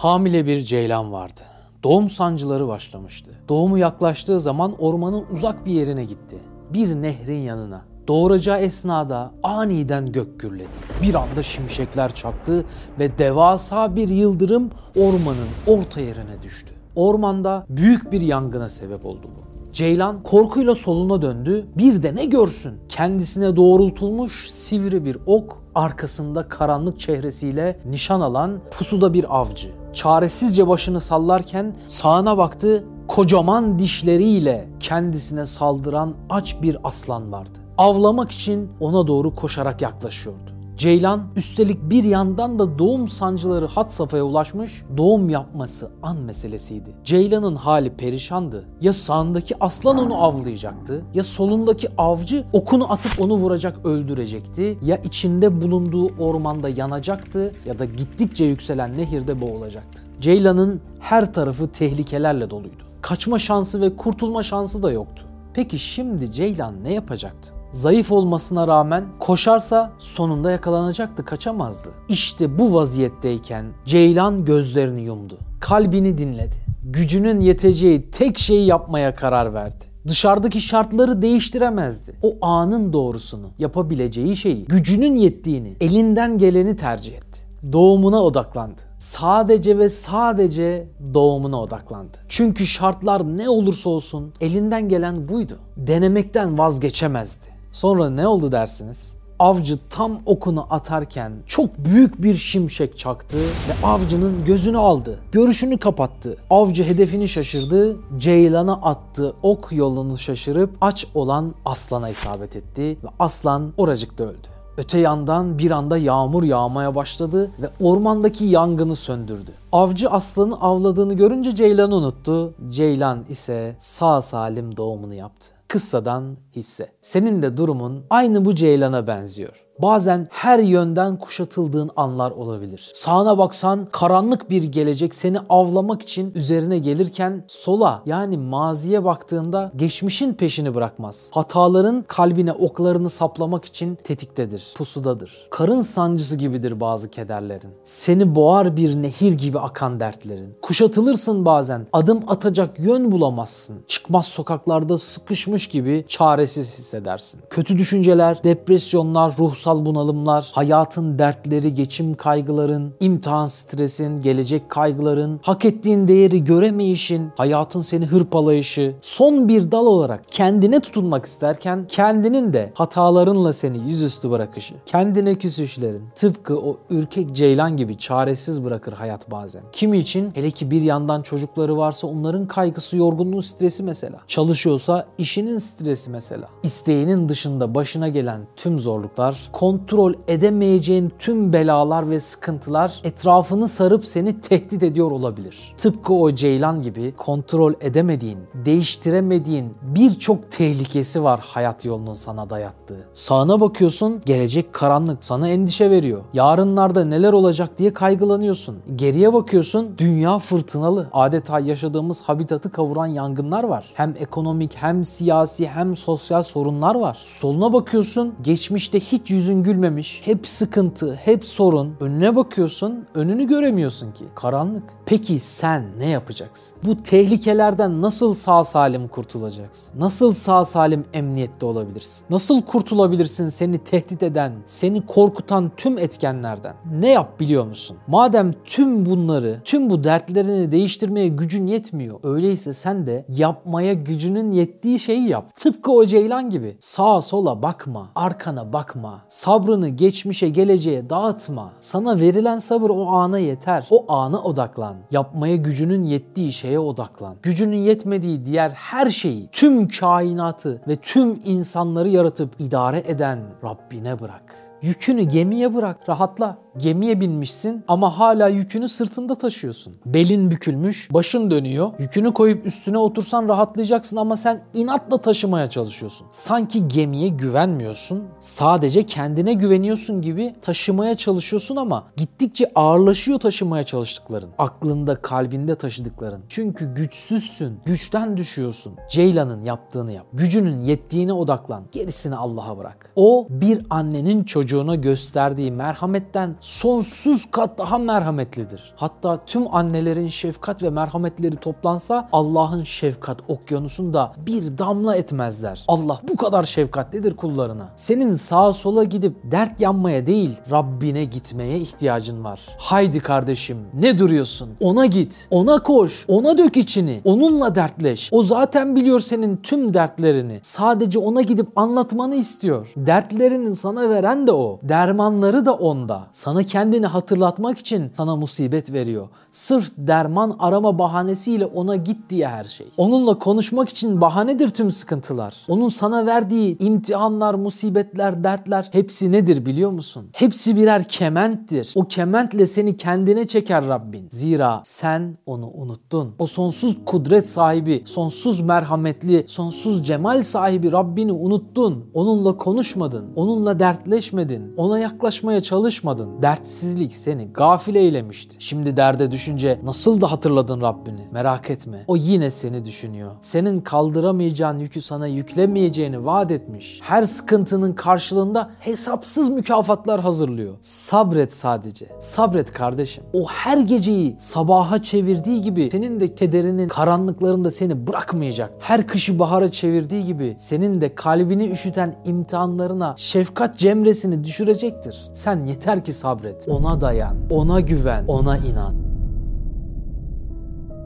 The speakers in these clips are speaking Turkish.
Hamile bir ceylan vardı. Doğum sancıları başlamıştı. Doğumu yaklaştığı zaman ormanın uzak bir yerine gitti. Bir nehrin yanına. Doğuracağı esnada aniden gök gürledi. Bir anda şimşekler çaktı ve devasa bir yıldırım ormanın orta yerine düştü. Ormanda büyük bir yangına sebep oldu bu. Ceylan korkuyla soluna döndü. Bir de ne görsün? Kendisine doğrultulmuş sivri bir ok, arkasında karanlık çehresiyle nişan alan pusuda bir avcı. Çaresizce başını sallarken sağına baktı. Kocaman dişleriyle kendisine saldıran aç bir aslan vardı. Avlamak için ona doğru koşarak yaklaşıyordu. Ceylan üstelik bir yandan da doğum sancıları hat safhaya ulaşmış, doğum yapması an meselesiydi. Ceylan'ın hali perişandı. Ya sağındaki aslan onu avlayacaktı, ya solundaki avcı okunu atıp onu vuracak öldürecekti, ya içinde bulunduğu ormanda yanacaktı ya da gittikçe yükselen nehirde boğulacaktı. Ceylan'ın her tarafı tehlikelerle doluydu. Kaçma şansı ve kurtulma şansı da yoktu. Peki şimdi Ceylan ne yapacaktı? Zayıf olmasına rağmen koşarsa sonunda yakalanacaktı, kaçamazdı. İşte bu vaziyetteyken Ceylan gözlerini yumdu. Kalbini dinledi. Gücünün yeteceği tek şeyi yapmaya karar verdi. Dışarıdaki şartları değiştiremezdi. O anın doğrusunu, yapabileceği şeyi, gücünün yettiğini, elinden geleni tercih etti. Doğumuna odaklandı. Sadece ve sadece doğumuna odaklandı. Çünkü şartlar ne olursa olsun elinden gelen buydu. Denemekten vazgeçemezdi. Sonra ne oldu dersiniz? Avcı tam okunu atarken çok büyük bir şimşek çaktı ve avcının gözünü aldı. Görüşünü kapattı. Avcı hedefini şaşırdı. Ceylana attığı ok yolunu şaşırıp aç olan aslana isabet etti ve aslan oracıkta öldü. Öte yandan bir anda yağmur yağmaya başladı ve ormandaki yangını söndürdü. Avcı aslanı avladığını görünce Ceylan'ı unuttu. Ceylan ise sağ salim doğumunu yaptı. Kıssadan hisse. Senin de durumun aynı bu ceylana benziyor. Bazen her yönden kuşatıldığın anlar olabilir. Sağına baksan karanlık bir gelecek seni avlamak için üzerine gelirken sola yani maziye baktığında geçmişin peşini bırakmaz. Hataların kalbine oklarını saplamak için tetiktedir, pusudadır. Karın sancısı gibidir bazı kederlerin. Seni boğar bir nehir gibi akan dertlerin. Kuşatılırsın bazen. Adım atacak yön bulamazsın. Çıkmaz sokaklarda sıkışmış gibi çaresiz hissedersin. Kötü düşünceler, depresyonlar, ruhsal bunalımlar, hayatın dertleri, geçim kaygıların, imtihan stresin, gelecek kaygıların, hak ettiğin değeri göremeyişin, hayatın seni hırpalayışı, son bir dal olarak kendine tutunmak isterken kendinin de hatalarınla seni yüzüstü bırakışı, kendine küsüşlerin, tıpkı o ürkek ceylan gibi çaresiz bırakır hayat bazen. Kimi için hele ki bir yandan çocukları varsa onların kaygısı, yorgunluğu, stresi mesela. Çalışıyorsa işinin stresi mesela. İsteğinin dışında başına gelen tüm zorluklar, kontrol edemeyeceğin tüm belalar ve sıkıntılar etrafını sarıp seni tehdit ediyor olabilir. Tıpkı o ceylan gibi kontrol edemediğin, değiştiremediğin birçok tehlikesi var hayat yolunun sana dayattığı. Sağına bakıyorsun, gelecek karanlık sana endişe veriyor. Yarınlarda neler olacak diye kaygılanıyorsun. Geriye bakıyorsun, dünya fırtınalı. Adeta yaşadığımız habitatı kavuran yangınlar var. Hem ekonomik hem siyasi hem sosyal sorunlar var. Soluna bakıyorsun, geçmişte hiç yüzün gülmemiş, hep sıkıntı, hep sorun. Önüne bakıyorsun, önünü göremiyorsun ki. Karanlık. Peki sen ne yapacaksın? Bu tehlikelerden nasıl sağ salim kurtulacaksın? Nasıl sağ salim emniyette olabilirsin? Nasıl kurtulabilirsin seni tehdit eden, seni korkutan tüm etkenlerden? Ne yap biliyor musun? Madem tüm bunları, tüm bu dertlerini değiştirmeye gücün yetmiyor. Öyleyse sen de yapmaya gücünün yettiği şeyi yap. Tıpkı o ceylan gibi. Sağa sola bakma, arkana bakma. Sabrını geçmişe, geleceğe dağıtma. Sana verilen sabır o ana yeter. O ana odaklan. Yapmaya gücünün yettiği şeye odaklan. Gücünün yetmediği diğer her şeyi, tüm kainatı ve tüm insanları yaratıp idare eden Rabbine bırak. Yükünü gemiye bırak, rahatla. Gemiye binmişsin ama hala yükünü sırtında taşıyorsun. Belin bükülmüş, başın dönüyor. Yükünü koyup üstüne otursan rahatlayacaksın ama sen inatla taşımaya çalışıyorsun. Sanki gemiye güvenmiyorsun. Sadece kendine güveniyorsun gibi taşımaya çalışıyorsun ama gittikçe ağırlaşıyor taşımaya çalıştıkların. Aklında, kalbinde taşıdıkların. Çünkü güçsüzsün. Güçten düşüyorsun. Ceylan'ın yaptığını yap. Gücünün yettiğine odaklan. Gerisini Allah'a bırak. O bir annenin çocuğuna gösterdiği merhametten sonsuz kat daha merhametlidir. Hatta tüm annelerin şefkat ve merhametleri toplansa Allah'ın şefkat okyanusunda bir damla etmezler. Allah bu kadar şefkatlidir kullarına. Senin sağa sola gidip dert yanmaya değil Rabbine gitmeye ihtiyacın var. Haydi kardeşim ne duruyorsun? Ona git, ona koş, ona dök içini, onunla dertleş. O zaten biliyor senin tüm dertlerini. Sadece ona gidip anlatmanı istiyor. Dertlerini sana veren de o. Dermanları da onda. Sana kendini hatırlatmak için sana musibet veriyor. Sırf derman arama bahanesiyle ona git diye her şey. Onunla konuşmak için bahanedir tüm sıkıntılar. Onun sana verdiği imtihanlar, musibetler, dertler hepsi nedir biliyor musun? Hepsi birer kementtir. O kementle seni kendine çeker Rabbin. Zira sen onu unuttun. O sonsuz kudret sahibi, sonsuz merhametli, sonsuz cemal sahibi Rabbini unuttun. Onunla konuşmadın. Onunla dertleşmedin. Ona yaklaşmaya çalışmadın. Dertsizlik seni gafil eylemişti. Şimdi derde düşünce nasıl da hatırladın Rabbini? Merak etme. O yine seni düşünüyor. Senin kaldıramayacağın yükü sana yüklemeyeceğini vaat etmiş. Her sıkıntının karşılığında hesapsız mükafatlar hazırlıyor. Sabret sadece. Sabret kardeşim. O her geceyi sabaha çevirdiği gibi senin de kederinin karanlıklarında seni bırakmayacak. Her kışı bahara çevirdiği gibi senin de kalbini üşüten imtihanlarına şefkat cemresini düşürecektir. Sen yeter ki sabret. Ona dayan, ona güven, ona inan.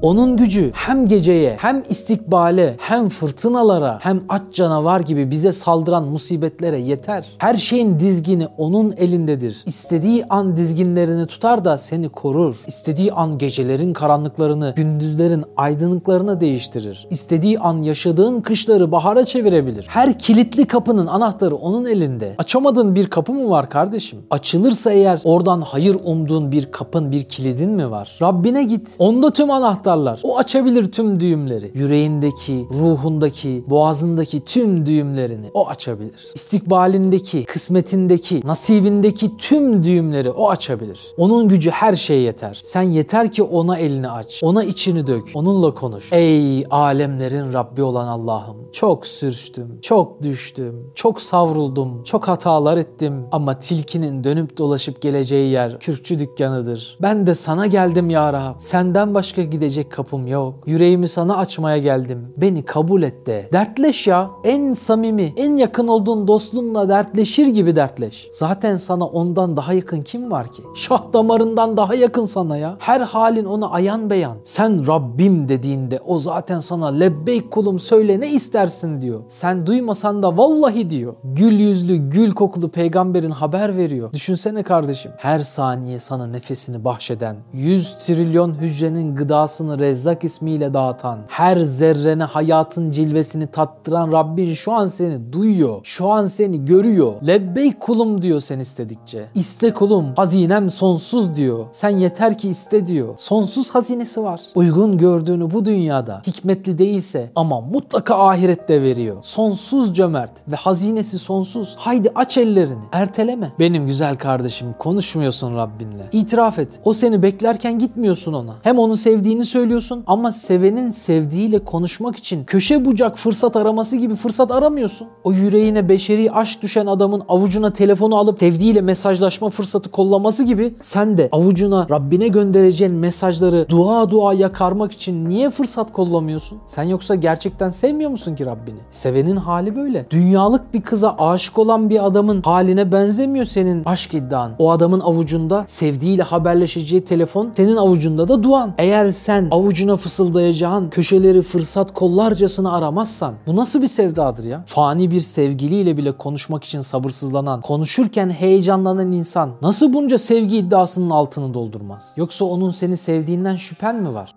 Onun gücü hem geceye hem istikbale hem fırtınalara hem aç canavar gibi bize saldıran musibetlere yeter. Her şeyin dizgini onun elindedir. İstediği an dizginlerini tutar da seni korur. İstediği an gecelerin karanlıklarını gündüzlerin aydınlıklarına değiştirir. İstediği an yaşadığın kışları bahara çevirebilir. Her kilitli kapının anahtarı onun elinde. Açamadığın bir kapı mı var kardeşim? Açılırsa eğer oradan hayır umduğun bir kapın bir kilidin mi var? Rabbine git. Onda tüm anahtar anahtarlar. O açabilir tüm düğümleri. Yüreğindeki, ruhundaki, boğazındaki tüm düğümlerini o açabilir. İstikbalindeki, kısmetindeki, nasibindeki tüm düğümleri o açabilir. Onun gücü her şeye yeter. Sen yeter ki ona elini aç. Ona içini dök. Onunla konuş. Ey alemlerin Rabbi olan Allah'ım. Çok sürçtüm, çok düştüm, çok savruldum, çok hatalar ettim ama tilkinin dönüp dolaşıp geleceği yer kürkçü dükkanıdır. Ben de sana geldim ya Rab. Senden başka gidecek kapım yok. Yüreğimi sana açmaya geldim. Beni kabul et de. Dertleş ya. En samimi, en yakın olduğun dostunla dertleşir gibi dertleş. Zaten sana ondan daha yakın kim var ki? Şah damarından daha yakın sana ya. Her halin ona ayan beyan. Sen Rabbim dediğinde o zaten sana lebbeyk kulum söyle ne istersin diyor. Sen duymasan da vallahi diyor. Gül yüzlü, gül kokulu peygamberin haber veriyor. Düşünsene kardeşim. Her saniye sana nefesini bahşeden, 100 trilyon hücrenin gıdasını Rezzak ismiyle dağıtan, her zerrene hayatın cilvesini tattıran Rabbin şu an seni duyuyor. Şu an seni görüyor. Lebbeyk kulum diyor sen istedikçe. İste kulum, hazinem sonsuz diyor. Sen yeter ki iste diyor. Sonsuz hazinesi var. Uygun gördüğünü bu dünyada hikmetli değilse ama mutlaka ahirette veriyor. Sonsuz cömert ve hazinesi sonsuz. Haydi aç ellerini. Erteleme. Benim güzel kardeşim konuşmuyorsun Rabbinle. İtiraf et. O seni beklerken gitmiyorsun ona. Hem onu sevdiğini söylüyorsun ama sevenin sevdiğiyle konuşmak için köşe bucak fırsat araması gibi fırsat aramıyorsun. O yüreğine beşeri aşk düşen adamın avucuna telefonu alıp sevdiğiyle mesajlaşma fırsatı kollaması gibi sen de avucuna Rabbine göndereceğin mesajları dua dua yakarmak için niye fırsat kollamıyorsun? Sen yoksa gerçekten sevmiyor musun ki Rabbini? Sevenin hali böyle. Dünyalık bir kıza aşık olan bir adamın haline benzemiyor senin aşk iddian. O adamın avucunda sevdiğiyle haberleşeceği telefon senin avucunda da duan. Eğer sen avucuna fısıldayacağın köşeleri fırsat kollarcasına aramazsan bu nasıl bir sevdadır ya? Fani bir sevgiliyle bile konuşmak için sabırsızlanan, konuşurken heyecanlanan insan nasıl bunca sevgi iddiasının altını doldurmaz? Yoksa onun seni sevdiğinden şüphen mi var?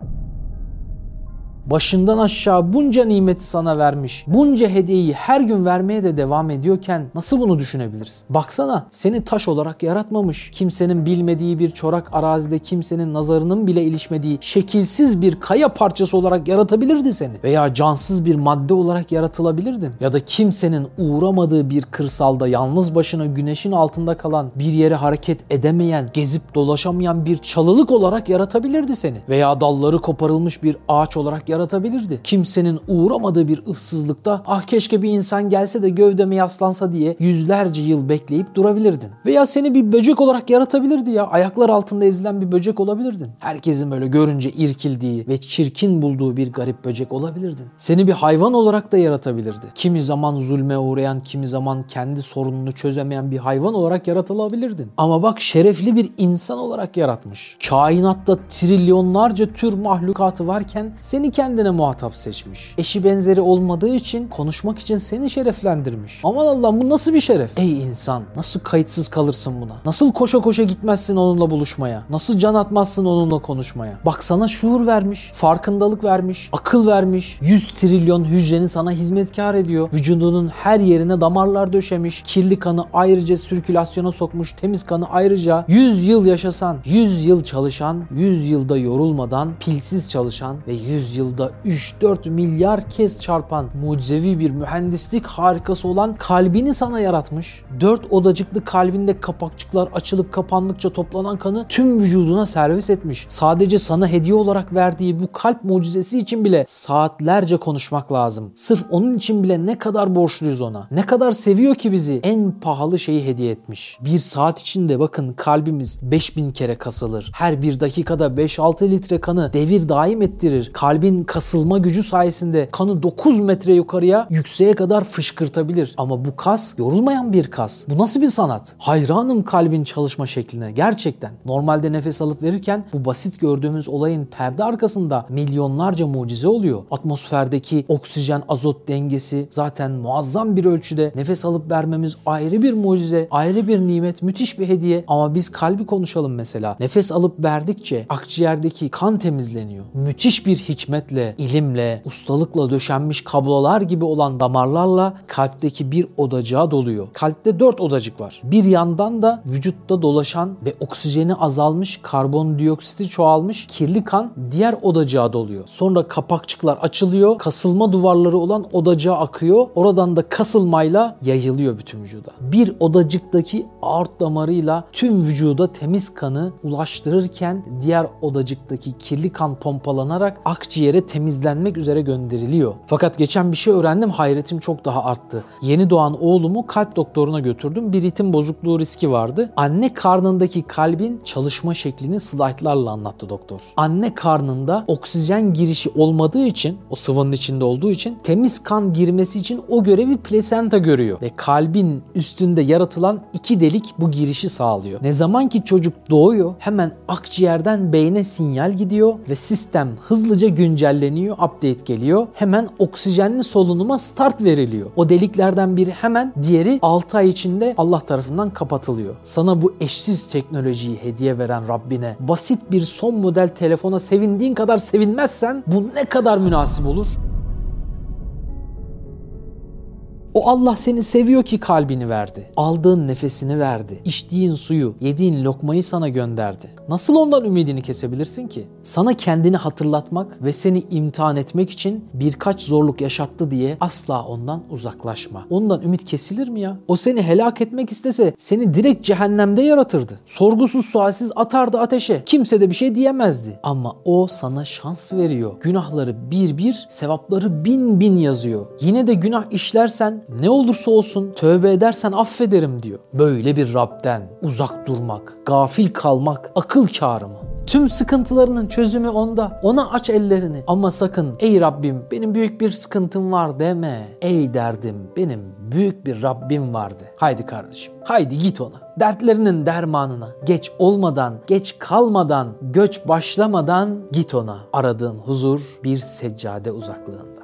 Başından aşağı bunca nimeti sana vermiş, bunca hediyeyi her gün vermeye de devam ediyorken nasıl bunu düşünebilirsin? Baksana seni taş olarak yaratmamış. Kimsenin bilmediği bir çorak arazide kimsenin nazarının bile ilişmediği şekilsiz bir kaya parçası olarak yaratabilirdi seni. Veya cansız bir madde olarak yaratılabilirdin. Ya da kimsenin uğramadığı bir kırsalda yalnız başına güneşin altında kalan bir yere hareket edemeyen, gezip dolaşamayan bir çalılık olarak yaratabilirdi seni. Veya dalları koparılmış bir ağaç olarak yaratabilirdi. Kimsenin uğramadığı bir ıssızlıkta ah keşke bir insan gelse de gövdeme yaslansa diye yüzlerce yıl bekleyip durabilirdin. Veya seni bir böcek olarak yaratabilirdi ya. Ayaklar altında ezilen bir böcek olabilirdin. Herkesin böyle görünce irkildiği ve çirkin bulduğu bir garip böcek olabilirdin. Seni bir hayvan olarak da yaratabilirdi. Kimi zaman zulme uğrayan, kimi zaman kendi sorununu çözemeyen bir hayvan olarak yaratılabilirdin. Ama bak şerefli bir insan olarak yaratmış. Kainatta trilyonlarca tür mahlukatı varken seni kendine muhatap seçmiş. Eşi benzeri olmadığı için konuşmak için seni şereflendirmiş. Aman Allah'ım bu nasıl bir şeref? Ey insan nasıl kayıtsız kalırsın buna? Nasıl koşa koşa gitmezsin onunla buluşmaya? Nasıl can atmazsın onunla konuşmaya? Bak sana şuur vermiş, farkındalık vermiş, akıl vermiş. 100 trilyon hücrenin sana hizmetkar ediyor. Vücudunun her yerine damarlar döşemiş. Kirli kanı ayrıca sirkülasyona sokmuş. Temiz kanı ayrıca 100 yıl yaşasan, 100 yıl çalışan, 100 yılda yorulmadan pilsiz çalışan ve 100 yılda 3-4 milyar kez çarpan mucizevi bir mühendislik harikası olan kalbini sana yaratmış. 4 odacıklı kalbinde kapakçıklar açılıp kapandıkça toplanan kanı tüm vücuduna servis etmiş. Sadece sana hediye olarak verdiği bu kalp mucizesi için bile saatlerce konuşmak lazım. Sırf onun için bile ne kadar borçluyuz ona. Ne kadar seviyor ki bizi. En pahalı şeyi hediye etmiş. Bir saat içinde bakın kalbimiz 5000 kere kasılır. Her bir dakikada 5-6 litre kanı devir daim ettirir. Kalbin kasılma gücü sayesinde kanı 9 metre yukarıya yükseğe kadar fışkırtabilir. Ama bu kas yorulmayan bir kas. Bu nasıl bir sanat? Hayranım kalbin çalışma şekline gerçekten. Normalde nefes alıp verirken bu basit gördüğümüz olayın perde arkasında milyonlarca mucize oluyor. Atmosferdeki oksijen azot dengesi zaten muazzam bir ölçüde nefes alıp vermemiz ayrı bir mucize, ayrı bir nimet, müthiş bir hediye. Ama biz kalbi konuşalım mesela. Nefes alıp verdikçe akciğerdeki kan temizleniyor. Müthiş bir hikmetle, ilimle, ustalıkla döşenmiş kablolar gibi olan damarlarla kalpteki bir odacığa doluyor. Kalpte dört odacık var. Bir yandan da vücutta dolaşan ve oksijeni azalmış, karbondioksiti çoğalmış kirli kan diğer odacığa doluyor. Sonra kapakçıklar açılıyor, kasılma duvarları olan odacığa akıyor. Oradan da kasılmayla yayılıyor bütün vücuda. Bir odacıktaki aort damarıyla tüm vücuda temiz kanı ulaştırırken diğer odacıktaki kirli kan pompalanarak akciğere temizlenmek üzere gönderiliyor. Fakat geçen bir şey öğrendim hayretim çok daha arttı. Yeni doğan oğlumu kalp doktoruna götürdüm. Bir ritim bozukluğu riski vardı. Anne karnındaki kalbin çalışma şeklini slaytlarla anlattı doktor. Anne karnında oksijen girişi olmadığı için o sıvının içinde olduğu için temiz kan girmesi için o görevi plasenta görüyor. Ve kalbin üstünde yaratılan iki delik bu girişi sağlıyor. Ne zaman ki çocuk doğuyor hemen akciğerden beyne sinyal gidiyor ve sistem hızlıca güncelleniyor, update geliyor. Hemen oksijenli solunuma start veriliyor. O deliklerden biri hemen diğeri 6 ay içinde Allah tarafından kapatılıyor. Sana bu eşsiz teknolojiyi hediye veren Rabbine basit bir son model telefona sevindiğin kadar sevinmezsen bu ne kadar münasip olur? O Allah seni seviyor ki kalbini verdi. Aldığın nefesini verdi. İçtiğin suyu, yediğin lokmayı sana gönderdi. Nasıl ondan ümidini kesebilirsin ki? Sana kendini hatırlatmak ve seni imtihan etmek için birkaç zorluk yaşattı diye asla ondan uzaklaşma. Ondan ümit kesilir mi ya? O seni helak etmek istese seni direkt cehennemde yaratırdı. Sorgusuz sualsiz atardı ateşe. Kimse de bir şey diyemezdi. Ama o sana şans veriyor. Günahları bir bir, sevapları bin bin yazıyor. Yine de günah işlersen ne olursa olsun tövbe edersen affederim diyor. Böyle bir Rab'den uzak durmak, gafil kalmak akıl kârı mı? Tüm sıkıntılarının çözümü onda. Ona aç ellerini. Ama sakın ey Rabbim benim büyük bir sıkıntım var deme. Ey derdim benim büyük bir Rabbim vardı. Haydi kardeşim haydi git ona. Dertlerinin dermanına geç olmadan, geç kalmadan, göç başlamadan git ona. Aradığın huzur bir seccade uzaklığında.